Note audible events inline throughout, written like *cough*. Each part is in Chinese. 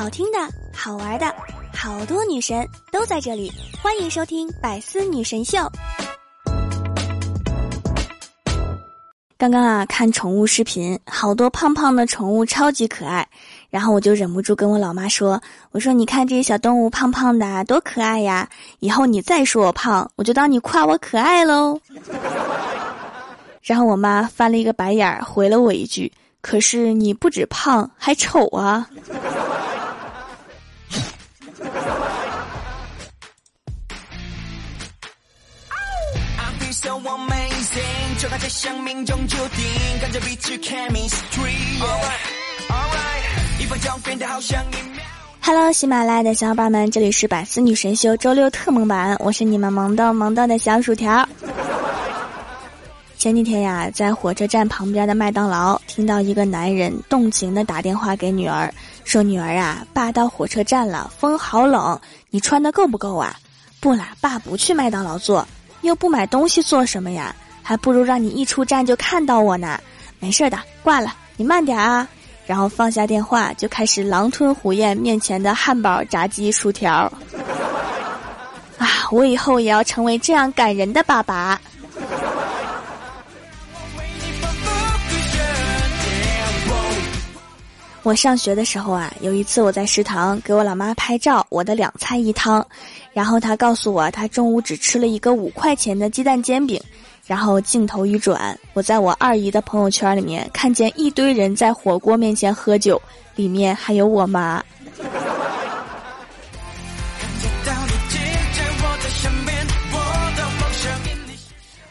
好听的、好玩的，好多女神都在这里，欢迎收听《百思女神秀》。刚刚啊，看宠物视频，好多胖胖的宠物超级可爱，然后我就忍不住跟我老妈说：“我说你看这些小动物胖胖的，多可爱呀！以后你再说我胖，我就当你夸我可爱喽。”然后我妈翻了一个白眼儿，回了我一句：“可是你不止胖，还丑啊！”命中注定，跟着彼此 chemistry。Hello，喜马拉雅的小伙伴们，这里是百思女神秀周六特萌版，我是你们萌豆萌豆的小薯条。前几天呀，在火车站旁边的麦当劳，听到一个男人动情的打电话给女儿，说：“女儿啊，爸到火车站了，风好冷，你穿的够不够啊？”“不啦，爸不去麦当劳坐，又不买东西做什么呀？”还不如让你一出站就看到我呢，没事的，挂了，你慢点啊。然后放下电话，就开始狼吞虎咽面前的汉堡、炸鸡、薯条。*laughs* 啊，我以后也要成为这样感人的爸爸。我上学的时候啊，有一次我在食堂给我老妈拍照，我的两菜一汤，然后她告诉我，她中午只吃了一个五块钱的鸡蛋煎饼。然后镜头一转，我在我二姨的朋友圈里面看见一堆人在火锅面前喝酒，里面还有我妈。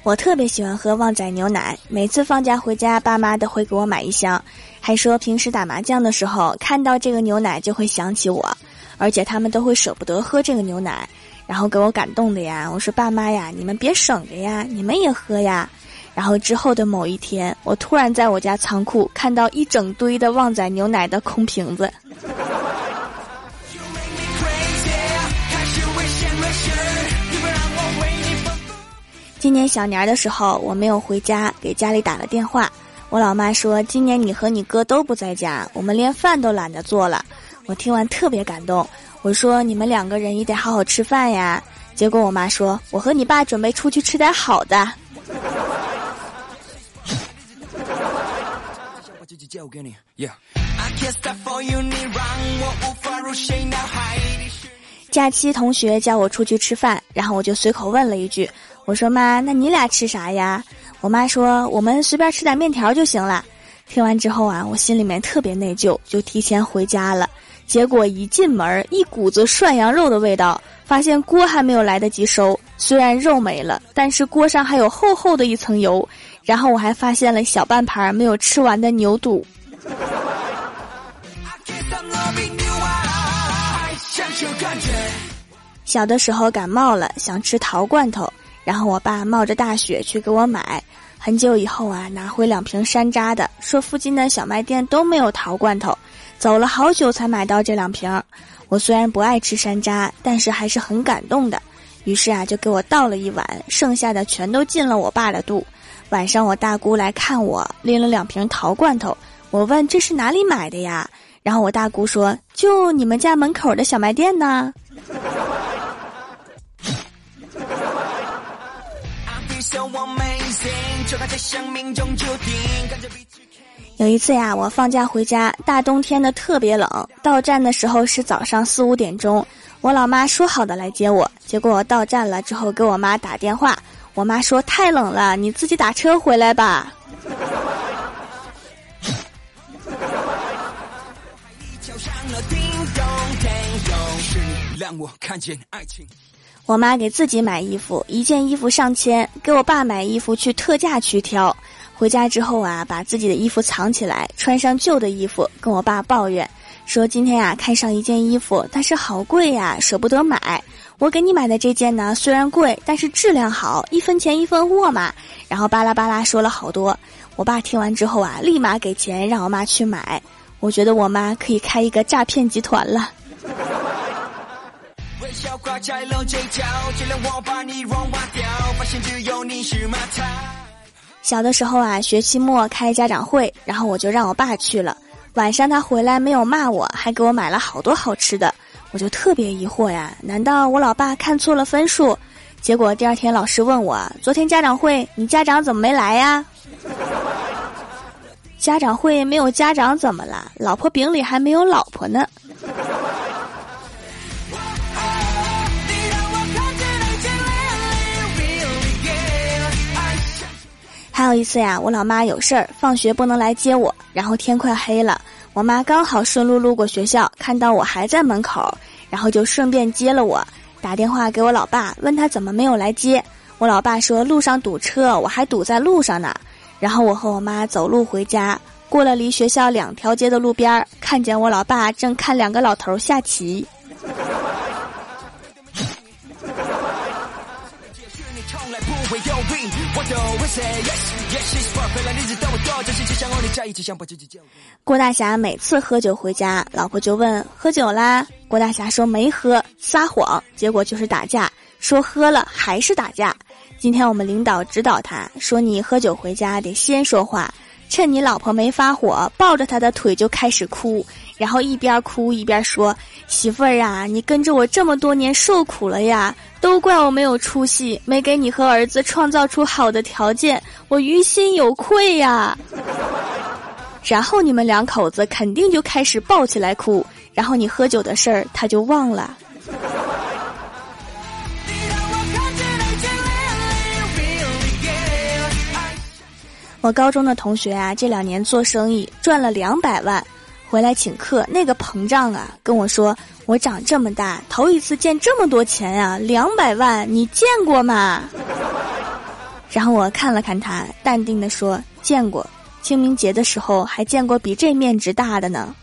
我特别喜欢喝旺仔牛奶，每次放假回家，爸妈都会给我买一箱，还说平时打麻将的时候看到这个牛奶就会想起我，而且他们都会舍不得喝这个牛奶。然后给我感动的呀，我说爸妈呀，你们别省着呀，你们也喝呀。然后之后的某一天，我突然在我家仓库看到一整堆的旺仔牛奶的空瓶子。今年小年的时候，我没有回家，给家里打了电话。我老妈说，今年你和你哥都不在家，我们连饭都懒得做了。我听完特别感动。我说你们两个人也得好好吃饭呀。结果我妈说，我和你爸准备出去吃点好的。*laughs* 假期同学叫我出去吃饭，然后我就随口问了一句，我说妈，那你俩吃啥呀？我妈说我们随便吃点面条就行了。听完之后啊，我心里面特别内疚，就提前回家了。结果一进门，一股子涮羊肉的味道。发现锅还没有来得及收，虽然肉没了，但是锅上还有厚厚的一层油。然后我还发现了小半盘没有吃完的牛肚。小的时候感冒了，想吃桃罐头，然后我爸冒着大雪去给我买。很久以后啊，拿回两瓶山楂的，说附近的小卖店都没有桃罐头。走了好久才买到这两瓶，我虽然不爱吃山楂，但是还是很感动的。于是啊，就给我倒了一碗，剩下的全都进了我爸的肚。晚上我大姑来看我，拎了两瓶桃罐头。我问这是哪里买的呀？然后我大姑说就你们家门口的小卖店呢。有一次呀，我放假回家，大冬天的特别冷。到站的时候是早上四五点钟，我老妈说好的来接我，结果我到站了之后给我妈打电话，我妈说太冷了，你自己打车回来吧。让我看见爱情我妈给自己买衣服，一件衣服上千；给我爸买衣服去特价区挑。回家之后啊，把自己的衣服藏起来，穿上旧的衣服，跟我爸抱怨说：“今天呀，看上一件衣服，但是好贵呀，舍不得买。我给你买的这件呢，虽然贵，但是质量好，一分钱一分货嘛。”然后巴拉巴拉说了好多。我爸听完之后啊，立马给钱让我妈去买。我觉得我妈可以开一个诈骗集团了。小的时候啊，学期末开家长会，然后我就让我爸去了。晚上他回来没有骂我，还给我买了好多好吃的，我就特别疑惑呀，难道我老爸看错了分数？结果第二天老师问我，昨天家长会你家长怎么没来呀？家长会没有家长怎么了？老婆饼里还没有老婆呢。还有一次呀，我老妈有事儿，放学不能来接我，然后天快黑了，我妈刚好顺路路过学校，看到我还在门口，然后就顺便接了我，打电话给我老爸，问他怎么没有来接。我老爸说路上堵车，我还堵在路上呢。然后我和我妈走路回家，过了离学校两条街的路边，看见我老爸正看两个老头下棋。郭大侠每次喝酒回家，老婆就问喝酒啦。郭大侠说没喝，撒谎，结果就是打架。说喝了还是打架。今天我们领导指导他说：“你喝酒回家得先说话，趁你老婆没发火，抱着她的腿就开始哭，然后一边哭一边说：‘媳妇儿啊，你跟着我这么多年受苦了呀，都怪我没有出息，没给你和儿子创造出好的条件，我于心有愧呀。’然后你们两口子肯定就开始抱起来哭，然后你喝酒的事儿他就忘了。”我高中的同学啊，这两年做生意赚了两百万，回来请客，那个膨胀啊，跟我说：“我长这么大头一次见这么多钱呀，两百万，你见过吗？”然后我看了看他，淡定的说：“见过，清明节的时候还见过比这面值大的呢。”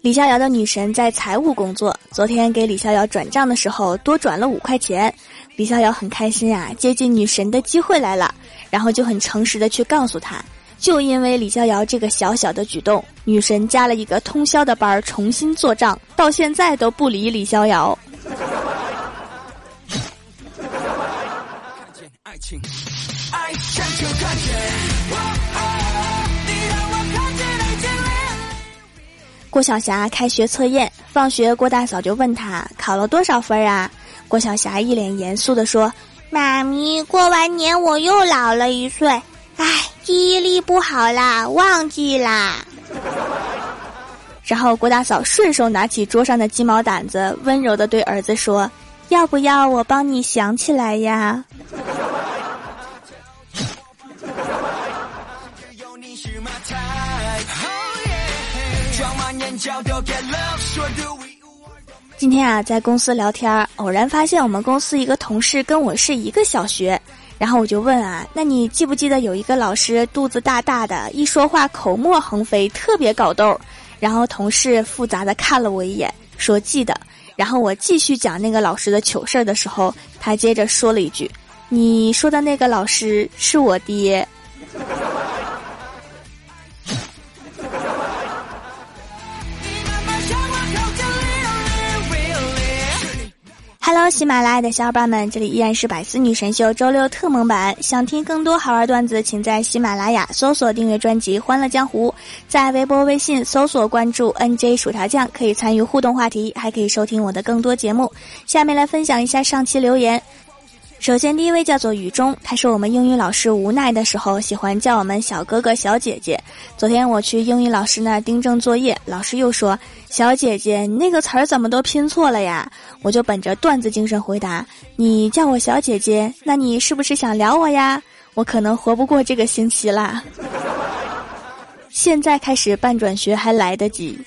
李逍遥的女神在财务工作，昨天给李逍遥转账的时候多转了五块钱，李逍遥很开心啊，接近女神的机会来了，然后就很诚实的去告诉她，就因为李逍遥这个小小的举动，女神加了一个通宵的班重新做账，到现在都不理李逍遥。郭晓霞开学测验，放学郭大嫂就问他考了多少分啊？郭晓霞一脸严肃的说：“妈咪，过完年我又老了一岁，唉，记忆力不好啦，忘记啦。*laughs* ”然后郭大嫂顺手拿起桌上的鸡毛掸子，温柔的对儿子说：“要不要我帮你想起来呀？”今天啊，在公司聊天，偶然发现我们公司一个同事跟我是一个小学，然后我就问啊，那你记不记得有一个老师肚子大大的，一说话口沫横飞，特别搞逗？然后同事复杂的看了我一眼，说记得。然后我继续讲那个老师的糗事儿的时候，他接着说了一句：“你说的那个老师是我爹。”嗨喜马拉雅的小伙伴们，这里依然是百思女神秀周六特蒙版。想听更多好玩段子，请在喜马拉雅搜索订阅专辑《欢乐江湖》，在微博、微信搜索关注 NJ 薯条酱，可以参与互动话题，还可以收听我的更多节目。下面来分享一下上期留言。首先，第一位叫做雨中，他是我们英语老师无奈的时候喜欢叫我们小哥哥、小姐姐。昨天我去英语老师那儿订正作业，老师又说：“小姐姐，你那个词儿怎么都拼错了呀？”我就本着段子精神回答：“你叫我小姐姐，那你是不是想撩我呀？我可能活不过这个星期啦。*laughs* 现在开始办转学还来得及。”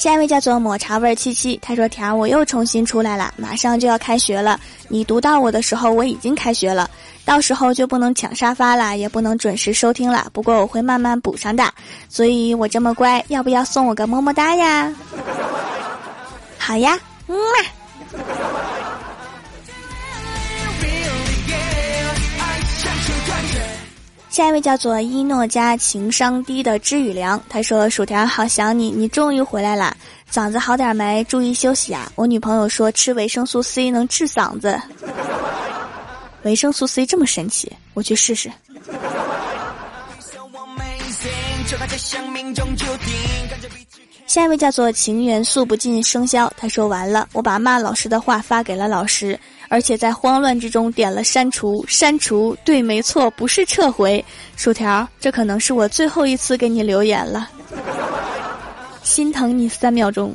下一位叫做抹茶味七七，他说：“甜，我又重新出来了，马上就要开学了。你读到我的时候，我已经开学了，到时候就不能抢沙发了，也不能准时收听了。不过我会慢慢补上的，所以我这么乖，要不要送我个么么哒呀？好呀，嗯啊。”下一位叫做一诺家情商低的知雨良，他说：“薯条好想你，你终于回来啦，嗓子好点没？注意休息啊！我女朋友说吃维生素 C 能治嗓子，*laughs* 维生素 C 这么神奇，我去试试。”下一位叫做情缘诉不尽生肖，他说完了，我把骂老师的话发给了老师。而且在慌乱之中点了删除，删除，对，没错，不是撤回。薯条，这可能是我最后一次给你留言了，心疼你三秒钟。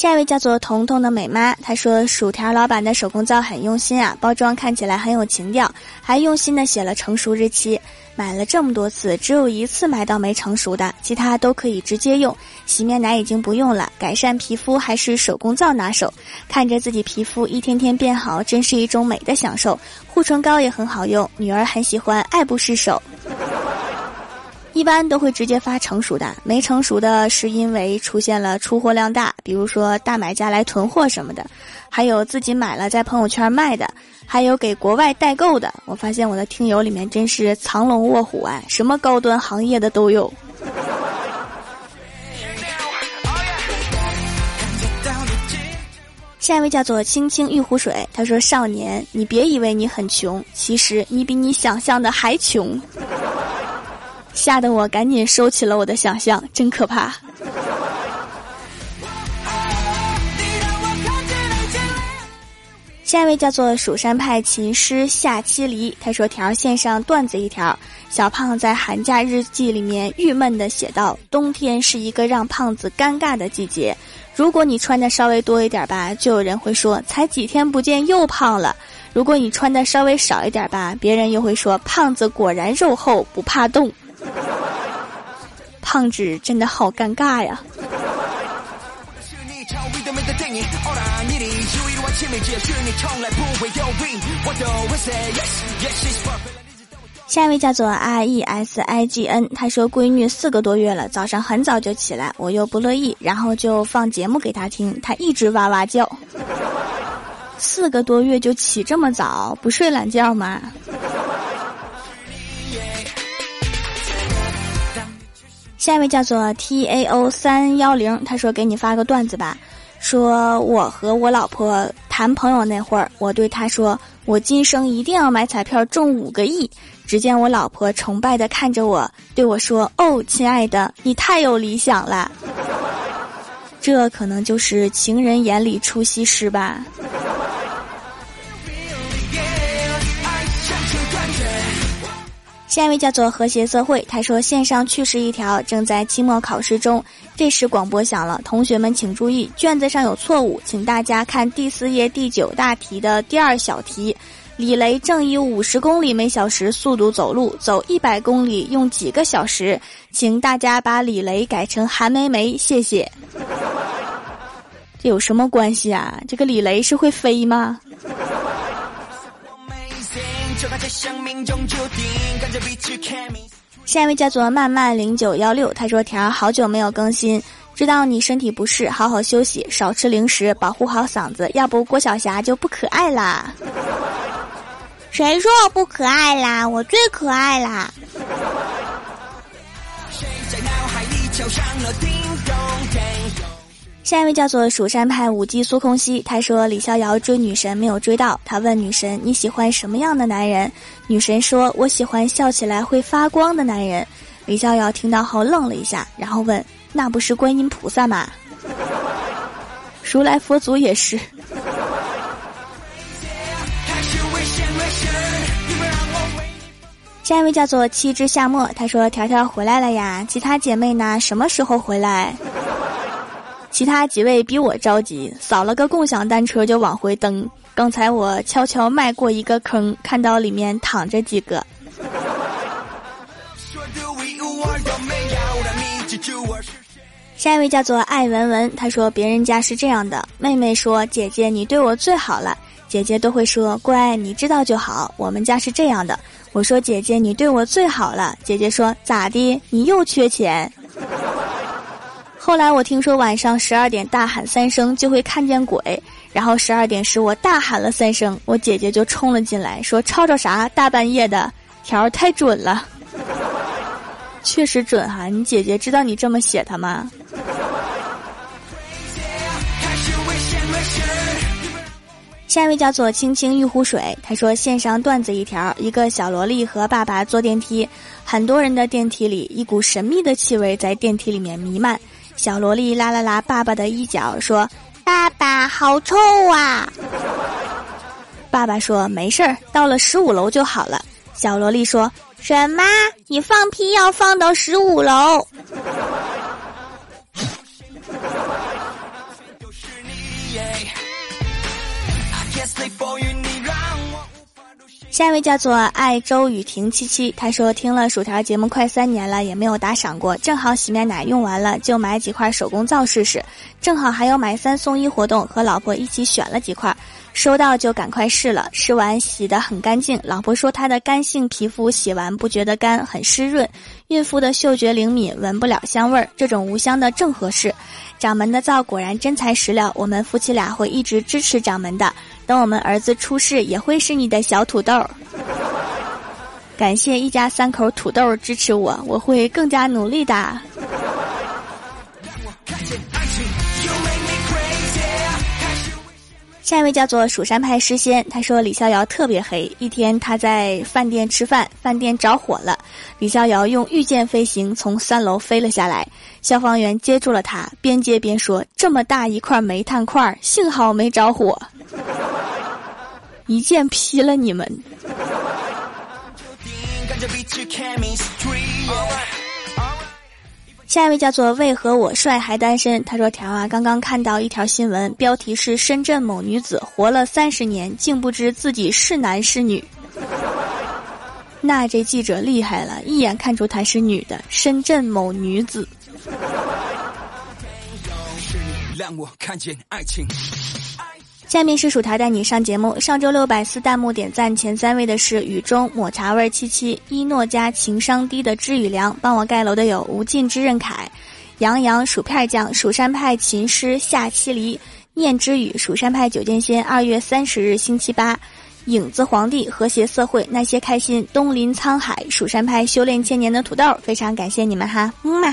下一位叫做彤彤的美妈，她说薯条老板的手工皂很用心啊，包装看起来很有情调，还用心的写了成熟日期。买了这么多次，只有一次买到没成熟的，其他都可以直接用。洗面奶已经不用了，改善皮肤还是手工皂拿手。看着自己皮肤一天天变好，真是一种美的享受。护唇膏也很好用，女儿很喜欢，爱不释手。一般都会直接发成熟的，没成熟的是因为出现了出货量大，比如说大买家来囤货什么的，还有自己买了在朋友圈卖的，还有给国外代购的。我发现我的听友里面真是藏龙卧虎啊，什么高端行业的都有。下一位叫做青青玉湖水，他说：“少年，你别以为你很穷，其实你比你想象的还穷。”吓得我赶紧收起了我的想象，真可怕。下一位叫做蜀山派琴师夏七离，他说：“条线上段子一条，小胖在寒假日记里面郁闷的写道：冬天是一个让胖子尴尬的季节，如果你穿的稍微多一点吧，就有人会说才几天不见又胖了；如果你穿的稍微少一点吧，别人又会说胖子果然肉厚不怕冻。” *laughs* 胖子真的好尴尬呀！下一位叫做 R E S I G N，他说闺女四个多月了，早上很早就起来，我又不乐意，然后就放节目给她听，她一直哇哇叫。四个多月就起这么早，不睡懒觉吗？下一位叫做 T A O 三幺零，他说：“给你发个段子吧，说我和我老婆谈朋友那会儿，我对他说，我今生一定要买彩票中五个亿。只见我老婆崇拜的看着我，对我说：‘哦，亲爱的，你太有理想了。’这可能就是情人眼里出西施吧。”下一位叫做和谐社会，他说线上趣事一条，正在期末考试中。这时广播响了，同学们请注意，卷子上有错误，请大家看第四页第九大题的第二小题。李雷正以五十公里每小时速度走路，走一百公里用几个小时？请大家把李雷改成韩梅梅，谢谢。这有什么关系啊？这个李雷是会飞吗？下一位叫做慢慢零九幺六，他说：“条好久没有更新，知道你身体不适，好好休息，少吃零食，保护好嗓子，要不郭晓霞就不可爱啦。*laughs* ”谁说我不可爱啦？我最可爱啦！谁在脑海里敲响了叮下一位叫做蜀山派五 G 苏空兮，他说李逍遥追女神没有追到，他问女神你喜欢什么样的男人？女神说我喜欢笑起来会发光的男人。李逍遥听到后愣了一下，然后问那不是观音菩萨吗？如来佛祖也是。下一位叫做七之夏末，他说条条回来了呀，其他姐妹呢？什么时候回来？其他几位比我着急，扫了个共享单车就往回蹬。刚才我悄悄迈过一个坑，看到里面躺着几个。下一位叫做艾文文，他说别人家是这样的：妹妹说姐姐你对我最好了，姐姐都会说乖你知道就好。我们家是这样的，我说姐姐你对我最好了，姐姐说咋的？你又缺钱。后来我听说晚上十二点大喊三声就会看见鬼，然后十二点时我大喊了三声，我姐姐就冲了进来，说吵吵啥？大半夜的，条太准了，*laughs* 确实准哈！你姐姐知道你这么写他吗？下一位叫做青青玉湖水，他说线上段子一条：一个小萝莉和爸爸坐电梯，很多人的电梯里，一股神秘的气味在电梯里面弥漫。小萝莉拉了拉爸爸的衣角，说：“爸爸，好臭啊！”爸爸说：“没事儿，到了十五楼就好了。”小萝莉说：“什么？你放屁要放到十五楼？”下一位叫做爱周雨婷七七，他说听了薯条节目快三年了，也没有打赏过，正好洗面奶用完了，就买几块手工皂试试，正好还有买三送一活动，和老婆一起选了几块，收到就赶快试了，试完洗得很干净，老婆说她的干性皮肤洗完不觉得干，很湿润，孕妇的嗅觉灵敏，闻不了香味儿，这种无香的正合适。掌门的灶果然真材实料，我们夫妻俩会一直支持掌门的。等我们儿子出世，也会是你的小土豆。感谢一家三口土豆支持我，我会更加努力的。下一位叫做蜀山派诗仙，他说李逍遥特别黑。一天他在饭店吃饭，饭店着火了，李逍遥用御剑飞行从三楼飞了下来，消防员接住了他，边接边说：“这么大一块煤炭块，幸好没着火。”一剑劈了你们！*laughs* 下一位叫做为何我帅还单身？他说：“条啊，刚刚看到一条新闻，标题是深圳某女子活了三十年，竟不知自己是男是女。*laughs* 那这记者厉害了，一眼看出她是女的。深圳某女子。”下面是薯条带你上节目。上周六百四弹幕点赞前三位的是雨中抹茶味七七一诺家情商低的知雨良，帮我盖楼的有无尽之刃凯、杨洋薯片酱、蜀山派琴师夏七离、念之语、蜀山派九剑仙。二月三十日星期八，影子皇帝和谐社会那些开心东临沧海，蜀山派修炼千年的土豆，非常感谢你们哈，么么。